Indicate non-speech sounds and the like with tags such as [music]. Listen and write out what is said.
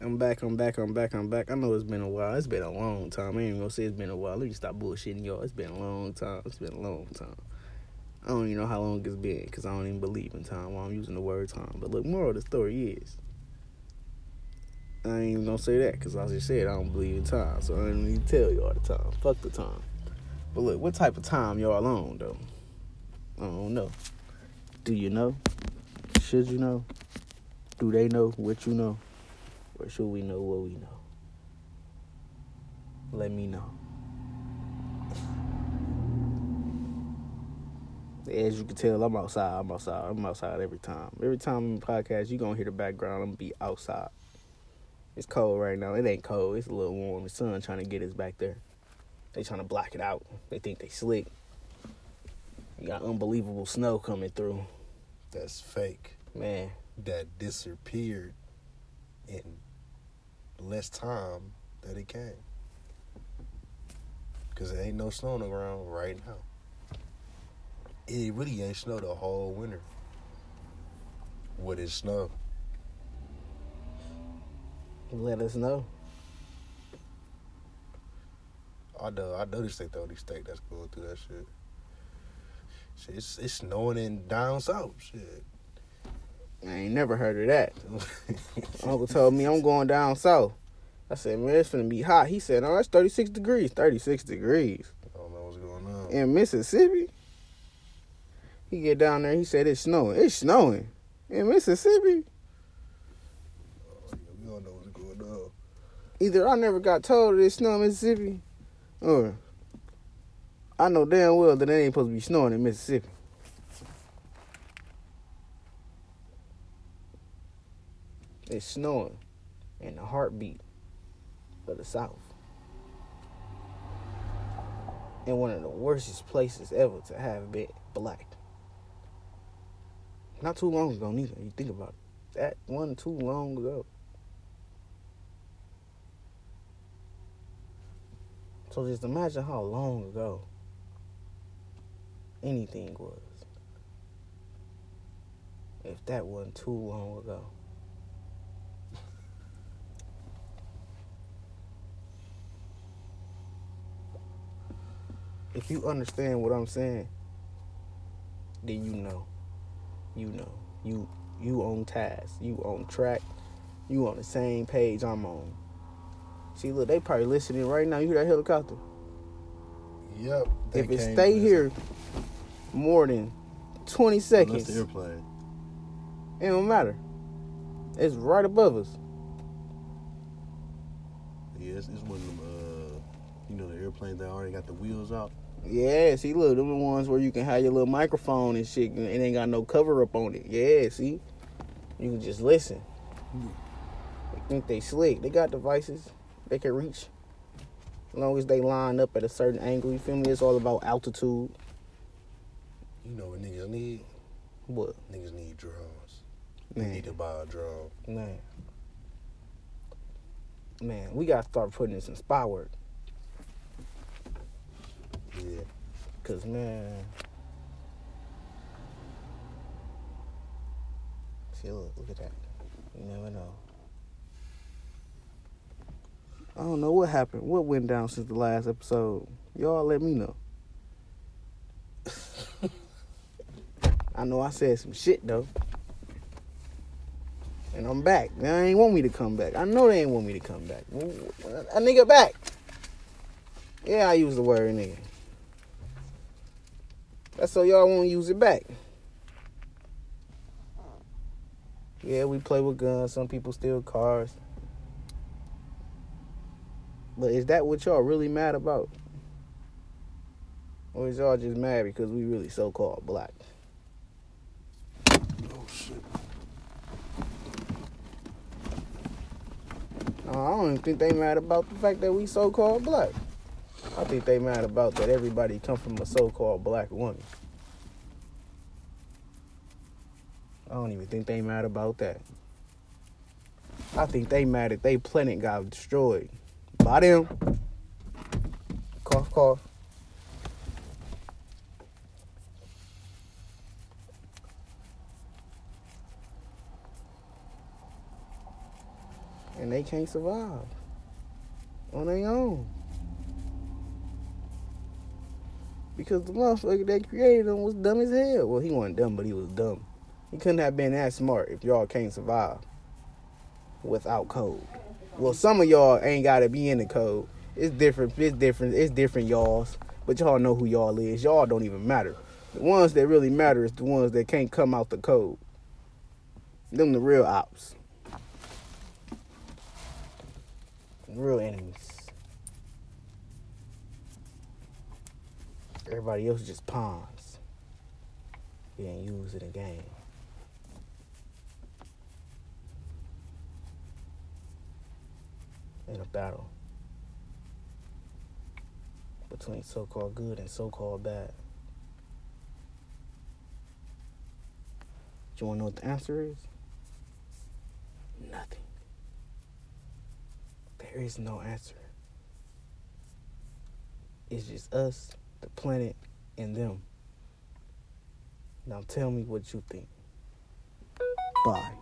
I'm back, I'm back, I'm back, I'm back. I know it's been a while. It's been a long time. I ain't even gonna say it's been a while. Let me stop bullshitting y'all. It's been a long time. It's been a long time. I don't even know how long it's been because I don't even believe in time while I'm using the word time. But look, moral of the story is I ain't even gonna say that because I said I don't believe in time. So I don't need to tell y'all the time. Fuck the time. But look, what type of time y'all on though? I don't know. Do you know? Should you know? Do they know what you know? Or should we know what we know? Let me know. As you can tell, I'm outside. I'm outside. I'm outside every time. Every time I'm in podcast, you're gonna hear the background. I'm gonna be outside. It's cold right now. It ain't cold. It's a little warm. The sun trying to get us back there. They trying to block it out. They think they slick. You got unbelievable snow coming through. That's fake. Man, That disappeared in less time that it came. Cause there ain't no snow on the ground right now. It really ain't snow the whole winter. What is snow? let us know. I know. I noticed they throw these state that's going through that shit. Shit, it's, it's snowing in down south. Shit. I ain't never heard of that. Uncle told me I'm going down south. I said, man, it's gonna be hot. He said, oh, it's 36 degrees. 36 degrees. I don't know what's going on. In Mississippi? He get down there, he said it's snowing. It's snowing. In Mississippi? Oh, yeah, we don't know what's going on. Either I never got told it's snowing in Mississippi, or I know damn well that it ain't supposed to be snowing in Mississippi. It's snowing in the heartbeat of the South. In one of the worstest places ever to have been black. Not too long ago, neither. You think about it. That one too long ago. So just imagine how long ago anything was. If that wasn't too long ago. If you understand what I'm saying, then you know. You know. You you on task. You on track. You on the same page I'm on. See, look, they probably listening right now. You hear that helicopter? Yep. they if it stay with- here more than 20 Unless seconds, the airplane. it don't matter. It's right above us. Yeah, it's, it's one of them. Uh, you know, the airplanes that already got the wheels out. Yeah, see, look, them the ones where you can have your little microphone and shit, and it ain't got no cover up on it. Yeah, see, you can just listen. They think they slick. They got devices they can reach. As long as they line up at a certain angle, you feel me? It's all about altitude. You know what niggas need? What? Niggas need drones. They need to buy a drone. man, man, we gotta start putting this in some spy work. Cause man, see, look, look at that. You never know. I don't know what happened. What went down since the last episode? Y'all let me know. [laughs] I know I said some shit though. And I'm back. They ain't want me to come back. I know they ain't want me to come back. A nigga back. Yeah, I use the word nigga. That's so y'all won't use it back. Yeah, we play with guns. Some people steal cars. But is that what y'all really mad about? Or is y'all just mad because we really so called black? Oh shit. No, I don't even think they mad about the fact that we so called black. I think they mad about that everybody come from a so called black woman. I don't even think they mad about that. I think they mad that they planet got destroyed by them. Cough, cough. and they can't survive on their own. Because the motherfucker that created him was dumb as hell. Well, he wasn't dumb, but he was dumb. He couldn't have been that smart if y'all can't survive without code. Well, some of y'all ain't gotta be in the code. It's different. It's different. It's different, y'all's. But y'all know who y'all is. Y'all don't even matter. The ones that really matter is the ones that can't come out the code. Them the real ops. Real enemies. Everybody else is just pawns being used in a game. In a battle between so called good and so called bad. Do you want to know what the answer is? Nothing. There is no answer. It's just us, the planet, and them. Now tell me what you think. Bye.